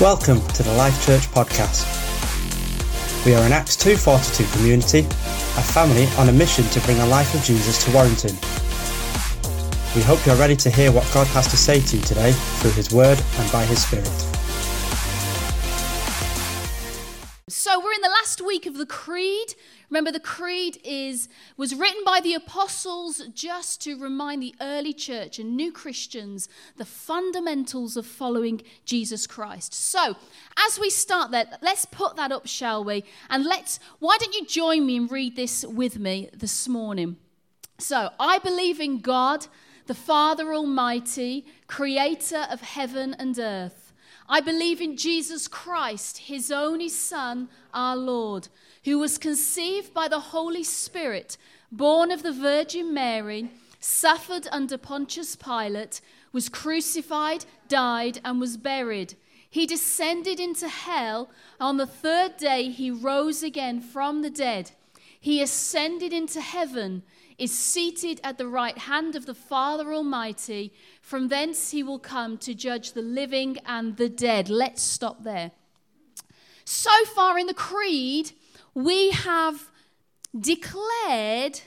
Welcome to the Life Church podcast. We are an Acts 242 community, a family on a mission to bring the life of Jesus to Warrington. We hope you're ready to hear what God has to say to you today through His Word and by His Spirit. Week of the Creed. Remember, the Creed is was written by the apostles just to remind the early church and new Christians the fundamentals of following Jesus Christ. So, as we start that, let's put that up, shall we? And let's. Why don't you join me and read this with me this morning? So, I believe in God, the Father Almighty, Creator of heaven and earth. I believe in Jesus Christ, His only Son, our Lord who was conceived by the Holy Spirit, born of the Virgin Mary, suffered under Pontius Pilate, was crucified, died, and was buried. He descended into hell. On the third day, he rose again from the dead. He ascended into heaven, is seated at the right hand of the Father Almighty. From thence he will come to judge the living and the dead. Let's stop there. So far in the Creed, we have declared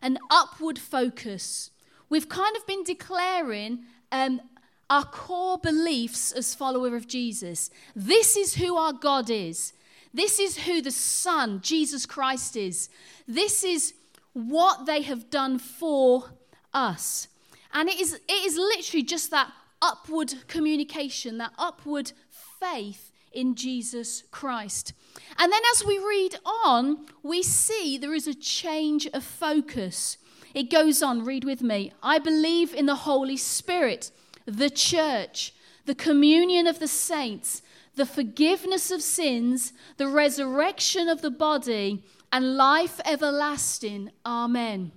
an upward focus. We've kind of been declaring um, our core beliefs as follower of Jesus. This is who our God is. This is who the Son, Jesus Christ, is. This is what they have done for us. And it is, it is literally just that upward communication, that upward faith in Jesus Christ. And then as we read on, we see there is a change of focus. It goes on, read with me. I believe in the Holy Spirit, the church, the communion of the saints, the forgiveness of sins, the resurrection of the body, and life everlasting. Amen.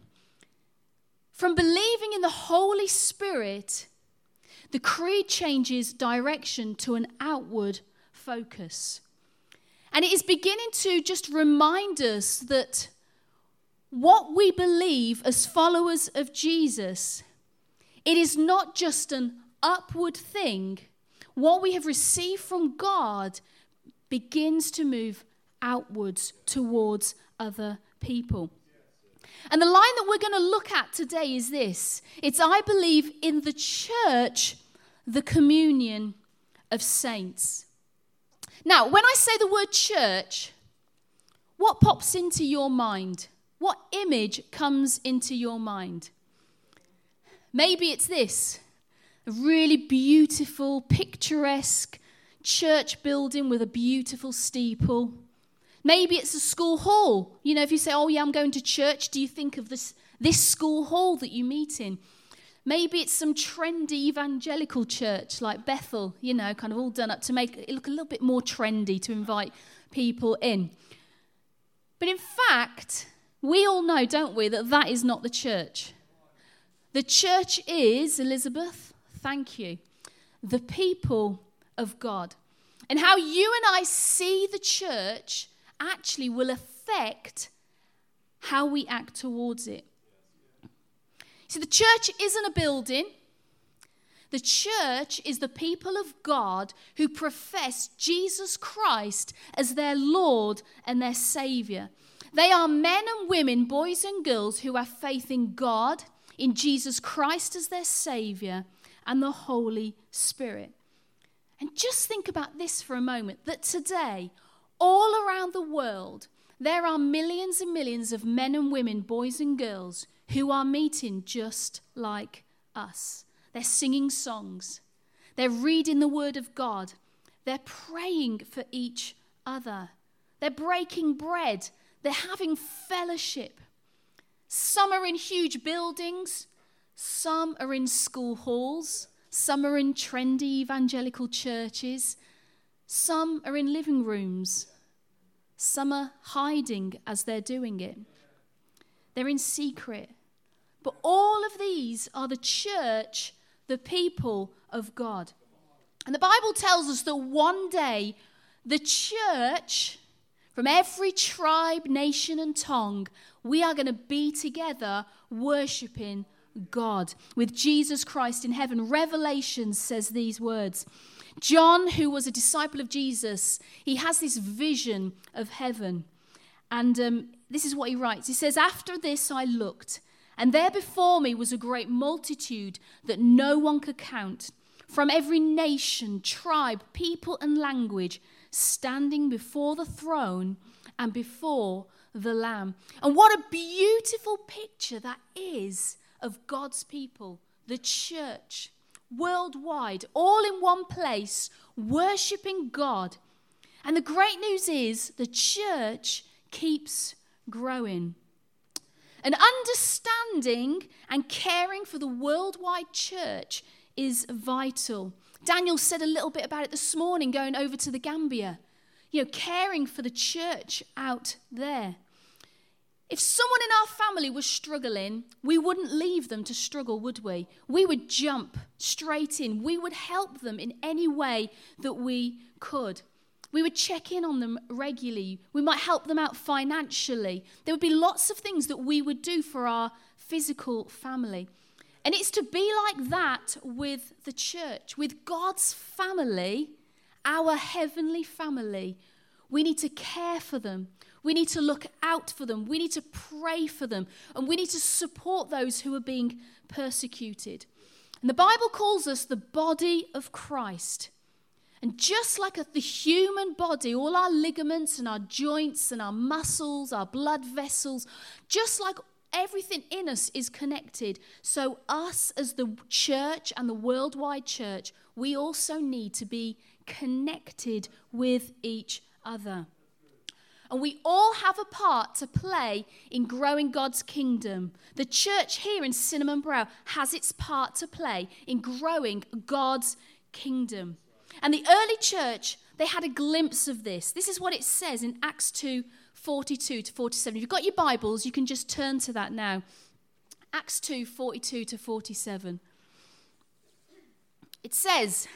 From believing in the Holy Spirit, the creed changes direction to an outward focus. And it is beginning to just remind us that what we believe as followers of Jesus, it is not just an upward thing. What we have received from God begins to move outwards towards other people. And the line that we're going to look at today is this it's, I believe, in the church, the communion of saints. Now, when I say the word church, what pops into your mind? What image comes into your mind? Maybe it's this a really beautiful, picturesque church building with a beautiful steeple. Maybe it's a school hall. You know, if you say, Oh, yeah, I'm going to church, do you think of this, this school hall that you meet in? Maybe it's some trendy evangelical church like Bethel, you know, kind of all done up to make it look a little bit more trendy to invite people in. But in fact, we all know, don't we, that that is not the church. The church is, Elizabeth, thank you, the people of God. And how you and I see the church actually will affect how we act towards it. See, the church isn't a building. The church is the people of God who profess Jesus Christ as their Lord and their Savior. They are men and women, boys and girls, who have faith in God, in Jesus Christ as their Savior, and the Holy Spirit. And just think about this for a moment that today, all around the world, there are millions and millions of men and women, boys and girls, who are meeting just like us. They're singing songs, they're reading the Word of God, they're praying for each other, they're breaking bread, they're having fellowship. Some are in huge buildings, some are in school halls, some are in trendy evangelical churches, some are in living rooms, some are hiding as they're doing it. They're in secret. But all of these are the church, the people of God. And the Bible tells us that one day the church, from every tribe, nation, and tongue, we are going to be together worshiping God, with Jesus Christ in heaven. Revelation says these words. John, who was a disciple of Jesus, he has this vision of heaven. And um, this is what he writes He says, After this I looked, and there before me was a great multitude that no one could count, from every nation, tribe, people, and language, standing before the throne and before the Lamb. And what a beautiful picture that is of God's people, the church, worldwide, all in one place, worshipping God. And the great news is the church keeps growing. And understanding and caring for the worldwide church is vital. Daniel said a little bit about it this morning going over to the Gambia. You know, caring for the church out there. If someone in our family was struggling, we wouldn't leave them to struggle, would we? We would jump straight in. We would help them in any way that we could. We would check in on them regularly. We might help them out financially. There would be lots of things that we would do for our physical family. And it's to be like that with the church, with God's family, our heavenly family. We need to care for them. We need to look out for them. We need to pray for them. And we need to support those who are being persecuted. And the Bible calls us the body of Christ. And just like the human body, all our ligaments and our joints and our muscles, our blood vessels, just like everything in us is connected, so us as the church and the worldwide church, we also need to be connected with each other. And we all have a part to play in growing God's kingdom. The church here in Cinnamon Brow has its part to play in growing God's kingdom. And the early church, they had a glimpse of this. This is what it says in Acts 2 42 to 47. If you've got your Bibles, you can just turn to that now. Acts 2 42 to 47. It says,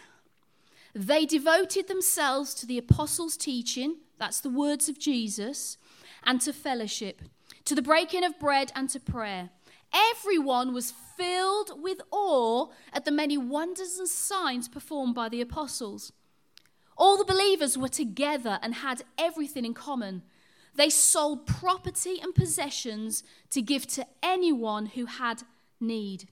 They devoted themselves to the apostles' teaching, that's the words of Jesus, and to fellowship, to the breaking of bread and to prayer. Everyone was filled with awe at the many wonders and signs performed by the apostles. All the believers were together and had everything in common. They sold property and possessions to give to anyone who had need.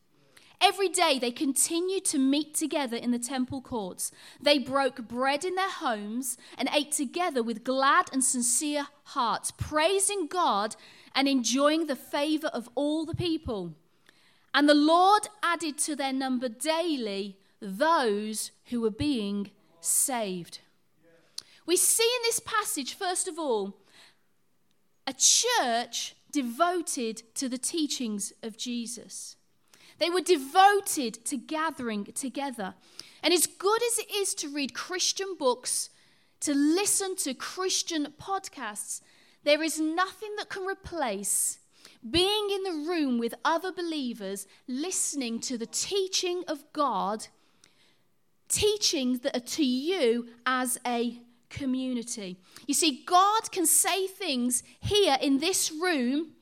Every day they continued to meet together in the temple courts. They broke bread in their homes and ate together with glad and sincere hearts, praising God and enjoying the favor of all the people. And the Lord added to their number daily those who were being saved. We see in this passage, first of all, a church devoted to the teachings of Jesus. They were devoted to gathering together. And as good as it is to read Christian books, to listen to Christian podcasts, there is nothing that can replace being in the room with other believers, listening to the teaching of God, teaching that are to you as a community. You see, God can say things here in this room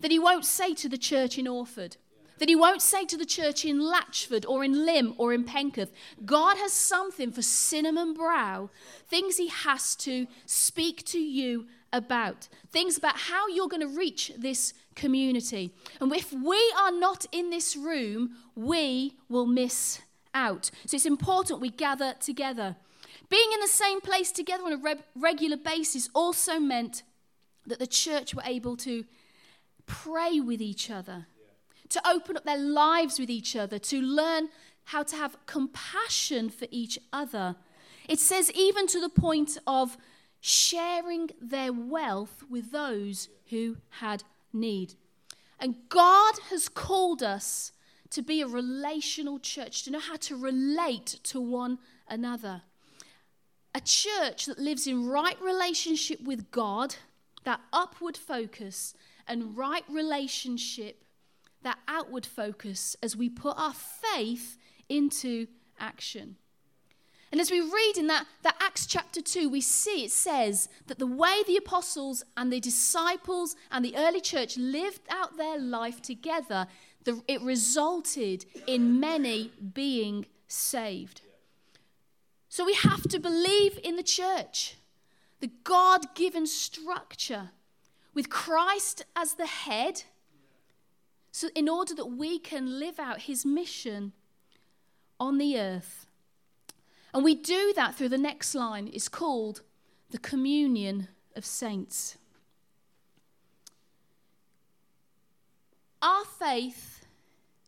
that He won't say to the church in Orford that he won't say to the church in Latchford or in Lymm or in Penketh. God has something for Cinnamon Brow, things he has to speak to you about, things about how you're going to reach this community. And if we are not in this room, we will miss out. So it's important we gather together. Being in the same place together on a re- regular basis also meant that the church were able to pray with each other, to open up their lives with each other, to learn how to have compassion for each other. It says, even to the point of sharing their wealth with those who had need. And God has called us to be a relational church, to know how to relate to one another. A church that lives in right relationship with God, that upward focus, and right relationship, that outward focus as we put our faith into action. And as we read in that, that Acts chapter 2, we see it says that the way the apostles and the disciples and the early church lived out their life together, the, it resulted in many being saved. So we have to believe in the church, the God given structure, with Christ as the head, so in order that we can live out his mission on the earth. And we do that through the next line. It's called the communion of saints. Our faith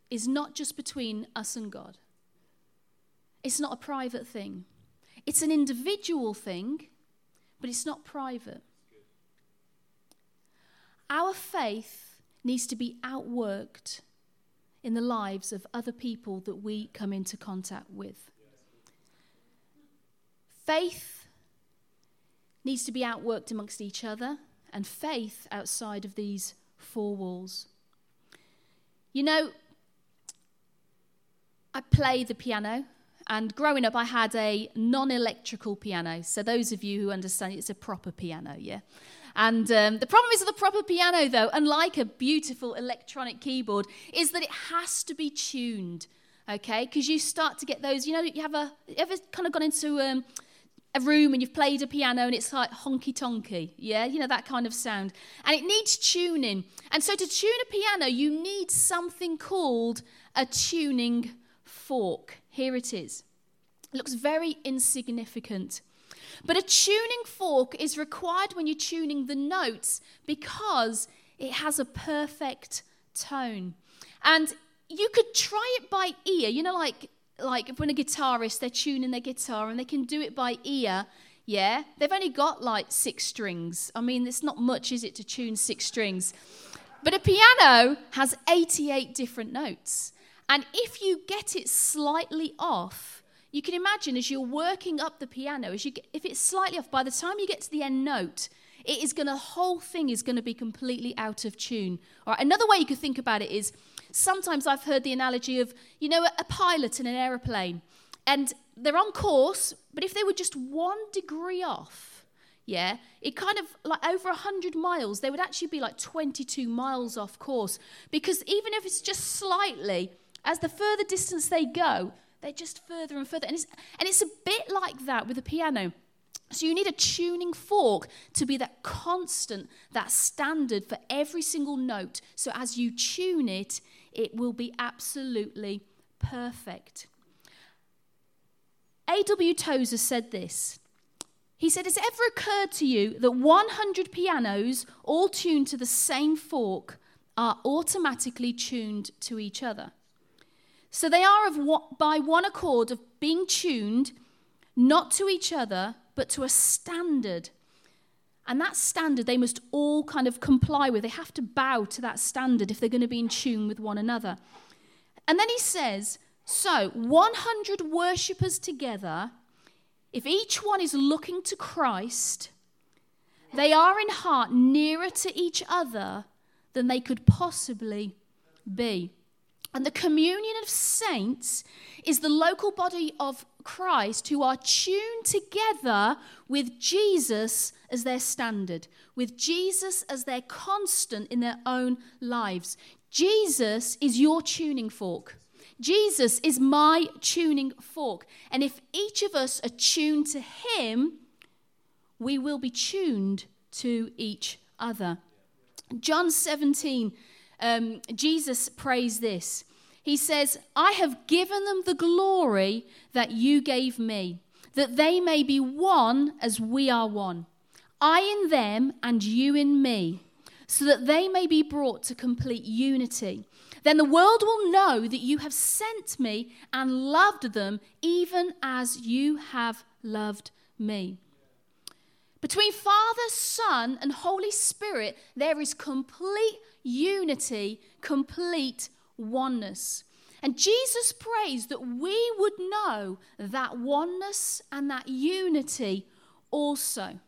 is not just between us and God, it's not a private thing. It's an individual thing, but it's not private. Our faith needs to be outworked in the lives of other people that we come into contact with. Faith needs to be outworked amongst each other, and faith outside of these four walls. You know, I play the piano, and growing up, I had a non electrical piano. So, those of you who understand, it's a proper piano, yeah? And um, the problem is with the proper piano, though, unlike a beautiful electronic keyboard, is that it has to be tuned, okay? Because you start to get those, you know, you have a, you ever kind of gone into um, a room and you've played a piano and it's like honky tonky, yeah? You know, that kind of sound. And it needs tuning. And so to tune a piano, you need something called a tuning fork. Here it is. It looks very insignificant. But a tuning fork is required when you're tuning the notes because it has a perfect tone. And you could try it by ear, you know, like like when a guitarist they're tuning their guitar and they can do it by ear yeah they've only got like six strings i mean it's not much is it to tune six strings but a piano has 88 different notes and if you get it slightly off you can imagine as you're working up the piano as you get, if it's slightly off by the time you get to the end note it is going to the whole thing is going to be completely out of tune all right another way you could think about it is sometimes I've heard the analogy of, you know, a pilot in an aeroplane, and they're on course, but if they were just one degree off, yeah, it kind of like over 100 miles, they would actually be like 22 miles off course. Because even if it's just slightly, as the further distance they go, they're just further and further. And it's, and it's a bit like that with a piano. So you need a tuning fork to be that constant, that standard for every single note. So as you tune it, it will be absolutely perfect. A.W. Tozer said this. He said, Has it ever occurred to you that 100 pianos, all tuned to the same fork, are automatically tuned to each other? So they are of by one accord of being tuned not to each other, but to a standard and that standard they must all kind of comply with. They have to bow to that standard if they're going to be in tune with one another. And then he says, so 100 worshippers together, if each one is looking to Christ, they are in heart nearer to each other than they could possibly be. And the communion of saints is the local body of Christ who are tuned together with Jesus as their standard, with Jesus as their constant in their own lives. Jesus is your tuning fork. Jesus is my tuning fork. And if each of us are tuned to Him, we will be tuned to each other. John 17 um, Jesus prays this. He says, I have given them the glory that you gave me, that they may be one as we are one. I in them and you in me, so that they may be brought to complete unity. Then the world will know that you have sent me and loved them even as you have loved me. Between Father, Son, and Holy Spirit, there is complete unity, complete oneness. And Jesus prays that we would know that oneness and that unity also.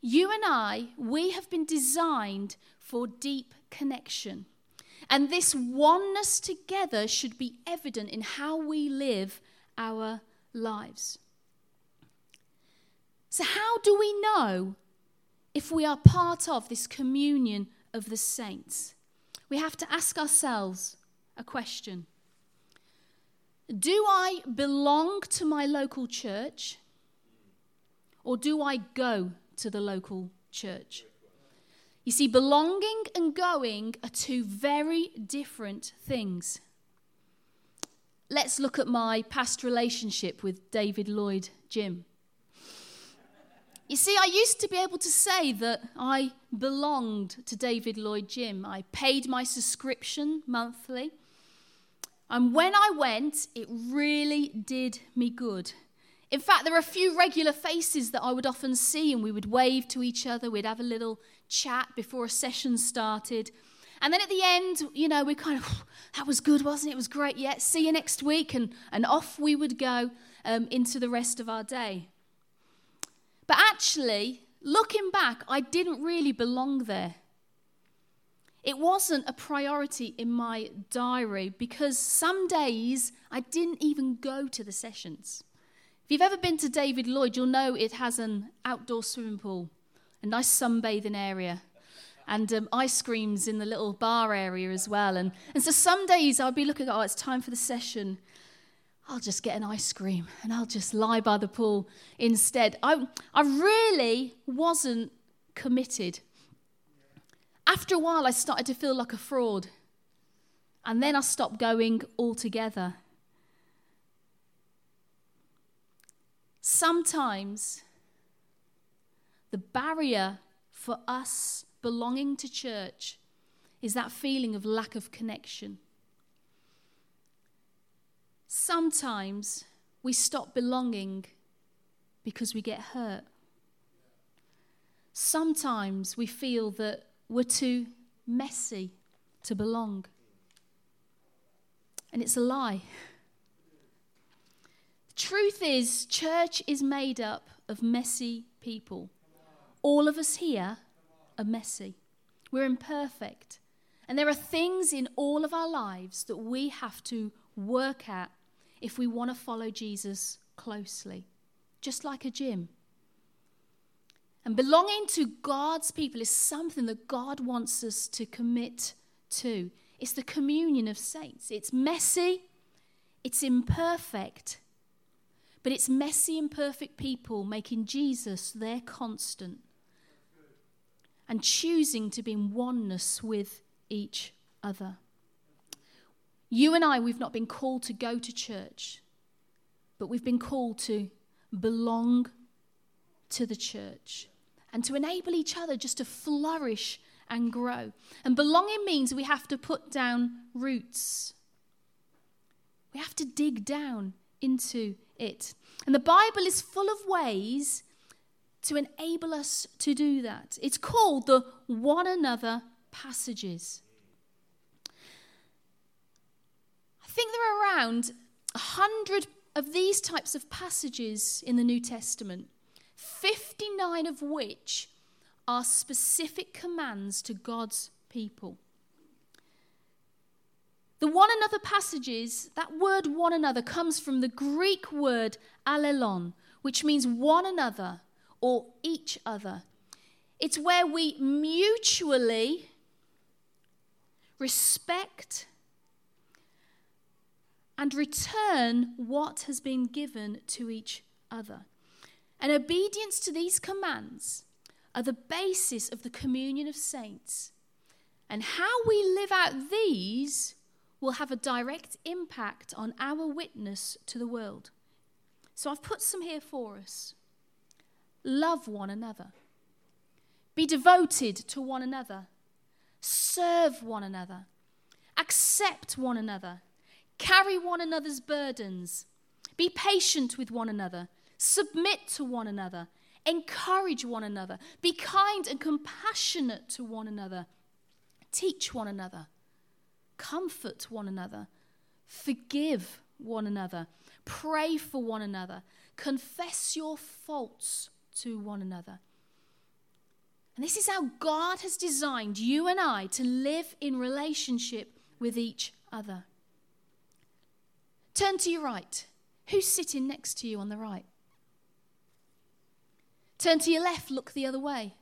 You and I, we have been designed for deep connection. And this oneness together should be evident in how we live our lives. So, how do we know if we are part of this communion of the saints? we have to ask ourselves a question Do I belong to my local church or do I go to the local church? You see, belonging and going are two very different things. Let's look at my past relationship with David Lloyd gym. You see, I used to be able to say that I belonged to David Lloyd gym. I paid my subscription monthly. And when I went, it really did me good. In fact, there are a few regular faces that I would often see, and we would wave to each other. We'd have a little chat before a session started. And then at the end, you know, we kind of, that was good, wasn't it? It was great. Yeah, see you next week. And, and off we would go um, into the rest of our day. But actually, looking back, I didn't really belong there. It wasn't a priority in my diary because some days I didn't even go to the sessions. If you've ever been to David Lloyd, you'll know it has an outdoor swimming pool, a nice sunbathing area, and um, ice creams in the little bar area as well. And, and so some days I'd be looking, oh, it's time for the session. I'll just get an ice cream and I'll just lie by the pool instead. I, I really wasn't committed. After a while, I started to feel like a fraud. And then I stopped going altogether. Sometimes the barrier for us belonging to church is that feeling of lack of connection. Sometimes we stop belonging because we get hurt. Sometimes we feel that we're too messy to belong. And it's a lie. The truth is, church is made up of messy people. All of us here are messy. We're imperfect. And there are things in all of our lives that we have to work at if we want to follow Jesus closely, just like a gym. And belonging to God's people is something that God wants us to commit to. It's the communion of saints. It's messy, it's imperfect, but it's messy, imperfect people making Jesus their constant and choosing to be in oneness with each other. You and I, we've not been called to go to church, but we've been called to belong to the church and to enable each other just to flourish and grow. And belonging means we have to put down roots. We have to dig down into it. And the Bible is full of ways to enable us to do that. It's called the one another passages. I think there are around a hundred of these types of passages in the New Testament, 59 of which are specific commands to God's people. The one another passages, that word one another comes from the Greek word allelon, which means one another or each other. It's where we mutually respect and return what has been given to each other. And obedience to these commands are the basis of the communion of saints. And how we live out these will have a direct impact on our witness to the world. So I've put some here for us. Love one another, be devoted to one another, serve one another, accept one another, carry one another's burdens, be patient with one another, submit to one another, encourage one another, be kind and compassionate to one another, teach one another. Comfort one another, forgive one another, pray for one another, confess your faults to one another. And this is how God has designed you and I to live in relationship with each other. Turn to your right. Who's sitting next to you on the right? Turn to your left, look the other way.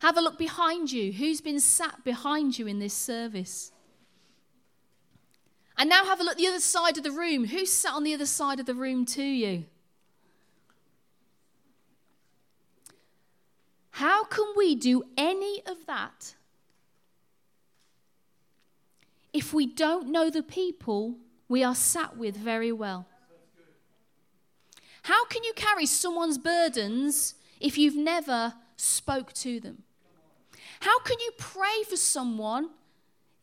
Have a look behind you. Who's been sat behind you in this service? And now have a look the other side of the room. Who's sat on the other side of the room to you? How can we do any of that if we don't know the people we are sat with very well? How can you carry someone's burdens if you've never spoke to them? How can you pray for someone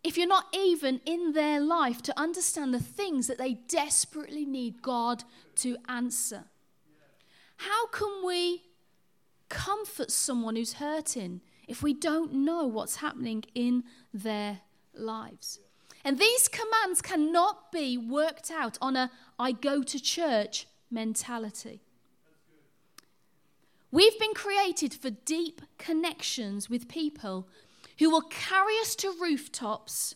if you're not even in their life to understand the things that they desperately need God to answer? How can we comfort someone who's hurting if we don't know what's happening in their lives? And these commands cannot be worked out on a I go to church mentality. We've been created for deep connections with people who will carry us to rooftops,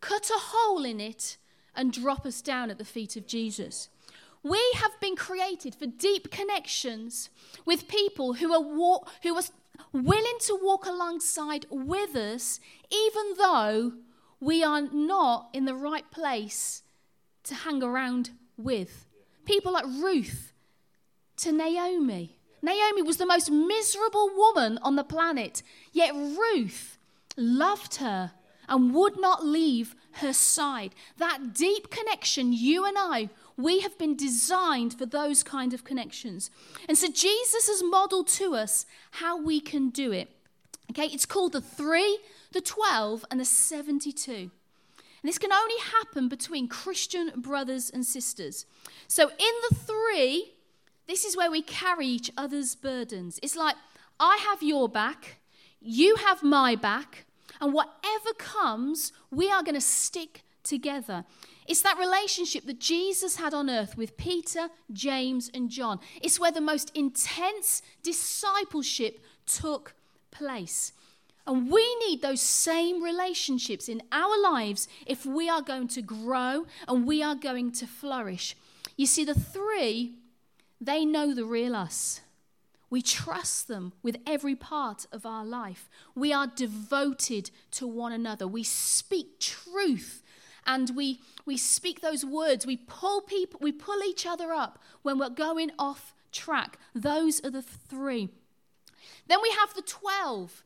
cut a hole in it, and drop us down at the feet of Jesus. We have been created for deep connections with people who are, wa- who are willing to walk alongside with us, even though we are not in the right place to hang around with. People like Ruth to Naomi. Naomi was the most miserable woman on the planet, yet Ruth loved her and would not leave her side. That deep connection, you and I, we have been designed for those kind of connections. And so Jesus has modeled to us how we can do it. Okay, it's called the three, the 12, and the 72. And this can only happen between Christian brothers and sisters. So in the three, this is where we carry each other's burdens. It's like, I have your back, you have my back, and whatever comes, we are going to stick together. It's that relationship that Jesus had on earth with Peter, James, and John. It's where the most intense discipleship took place. And we need those same relationships in our lives if we are going to grow and we are going to flourish. You see, the three, they know the real us. We trust them with every part of our life. We are devoted to one another. We speak truth and we, we speak those words. We pull people, we pull each other up when we're going off track. Those are the three. Then we have the 12.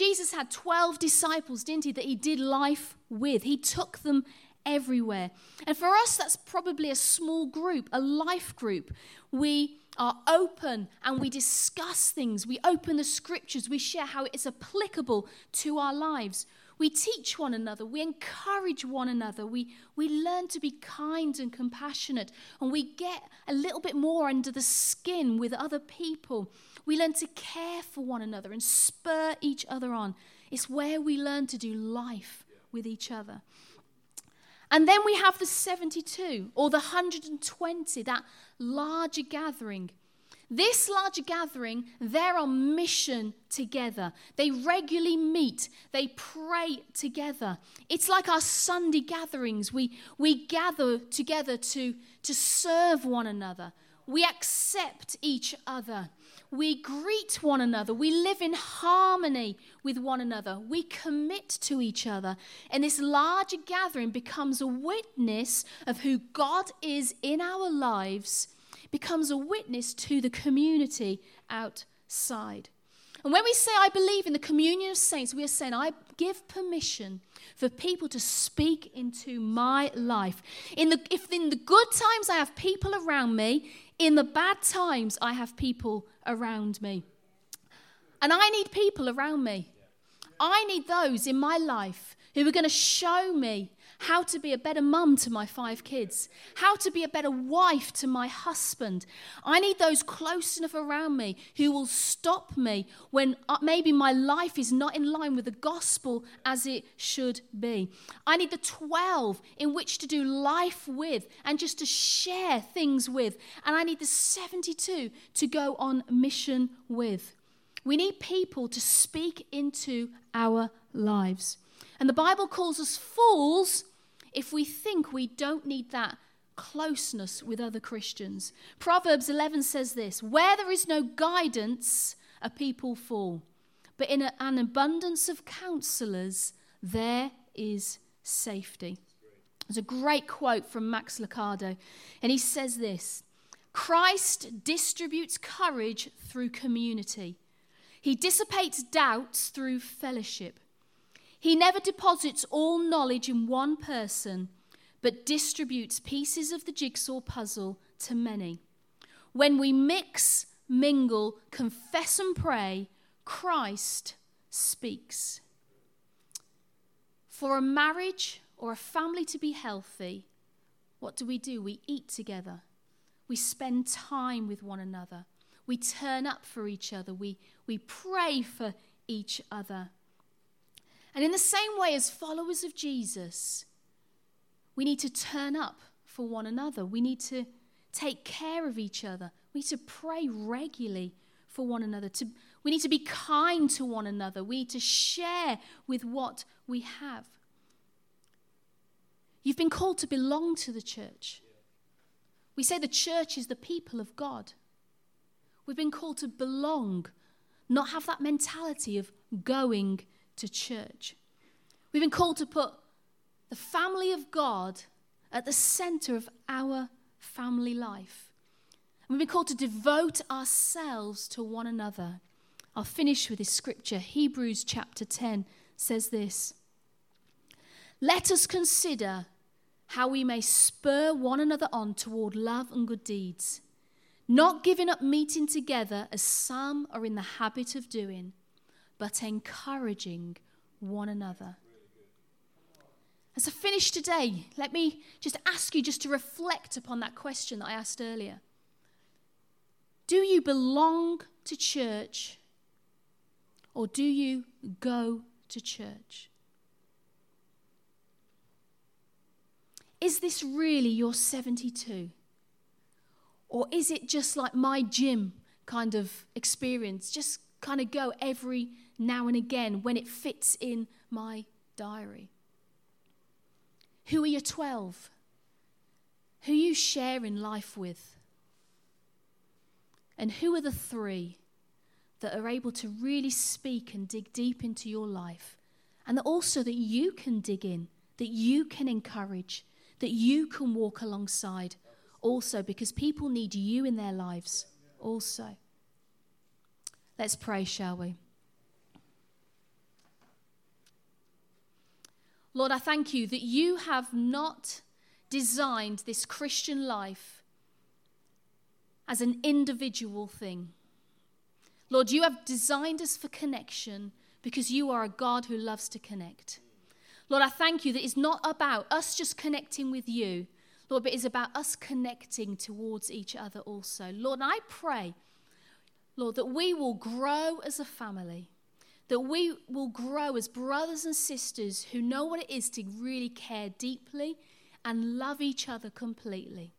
Jesus had 12 disciples, didn't he, that he did life with. He took them everywhere. And for us, that's probably a small group, a life group. We are open and we discuss things. We open the scriptures. We share how it is applicable to our lives. We teach one another. We encourage one another. We, we learn to be kind and compassionate. And we get a little bit more under the skin with other people. We learn to care for one another and spur each other on. It's where we learn to do life with each other. And then we have the 72 or the 120, that larger gathering. This larger gathering, they're on mission together. They regularly meet, they pray together. It's like our Sunday gatherings. We, we gather together to, to serve one another, we accept each other. We greet one another. We live in harmony with one another. We commit to each other. And this larger gathering becomes a witness of who God is in our lives, becomes a witness to the community outside. And when we say, I believe in the communion of saints, we are saying, I give permission for people to speak into my life. In the, if in the good times I have people around me, in the bad times, I have people around me. And I need people around me. I need those in my life who are going to show me how to be a better mum to my five kids, how to be a better wife to my husband. I need those close enough around me who will stop me when uh, maybe my life is not in line with the gospel as it should be. I need the 12 in which to do life with and just to share things with. And I need the 72 to go on mission with. We need people to speak into our lives. And the Bible calls us fools if we think we don't need that closeness with other Christians. Proverbs 11 says this Where there is no guidance, a people fall, but in a, an abundance of counselors, there is safety. There's a great quote from Max Lucado, and he says this Christ distributes courage through community, he dissipates doubts through fellowship. He never deposits all knowledge in one person, but distributes pieces of the jigsaw puzzle to many. When we mix, mingle, confess, and pray, Christ speaks. For a marriage or a family to be healthy, what do we do? We eat together. We spend time with one another. We turn up for each other. We, we pray for each other. And in the same way as followers of Jesus, we need to turn up for one another. We need to take care of each other. We need to pray regularly for one another. To, we need to be kind to one another. We need to share with what we have. You've been called to belong to the church. We say the church is the people of God. We've been called to belong, not have that mentality of going to church. We've been called to put the family of God at the center of our family life. And we've been called to devote ourselves to one another. I'll finish with this scripture. Hebrews chapter 10 says this Let us consider how we may spur one another on toward love and good deeds, not giving up meeting together as some are in the habit of doing, but encouraging one another. As I finish today, let me just ask you just to reflect upon that question that I asked earlier. Do you belong to church or do you go to church? Is this really your 72? Or is it just like my gym kind of experience? Just kind of go every now and again when it fits in my diary? Who are your 12? Who are you sharing life with? And who are the three that are able to really speak and dig deep into your life? And also that you can dig in, that you can encourage, that you can walk alongside also, because people need you in their lives also. Let's pray, shall we? Lord, I thank you that you have not designed this Christian life as an individual thing. Lord, you have designed us for connection because you are a God who loves to connect. Lord, I thank you that it's not about us just connecting with you, Lord, but it's about us connecting towards each other also. Lord, I pray, Lord, that we will grow as a family that we will grow as brothers and sisters who know what it is to really care deeply and love each other completely.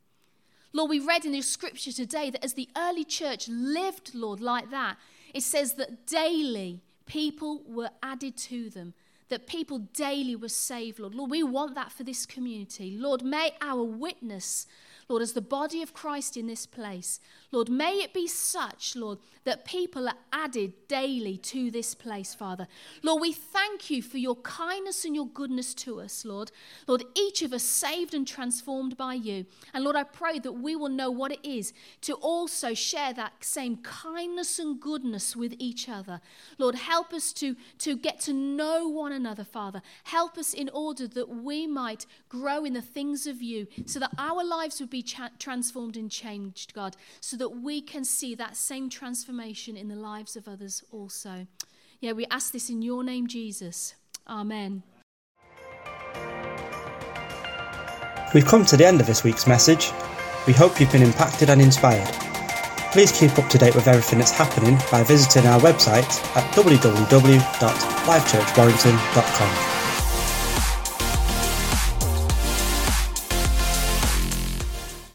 Lord, we read in the scripture today that as the early church lived, Lord, like that, it says that daily people were added to them, that people daily were saved, Lord. Lord, we want that for this community. Lord, may our witness Lord, as the body of Christ in this place, Lord, may it be such, Lord, that people are added daily to this place, Father. Lord, we thank you for your kindness and your goodness to us, Lord. Lord, each of us saved and transformed by you. And Lord, I pray that we will know what it is to also share that same kindness and goodness with each other. Lord, help us to, to get to know one another, Father. Help us in order that we might grow in the things of you so that our lives would be cha- transformed and changed, God, so that we can see that same transformation in the lives of others also. Yeah, we ask this in your name, Jesus. Amen. We've come to the end of this week's message. We hope you've been impacted and inspired. Please keep up to date with everything that's happening by visiting our website at www.lifechurchwarrington.com.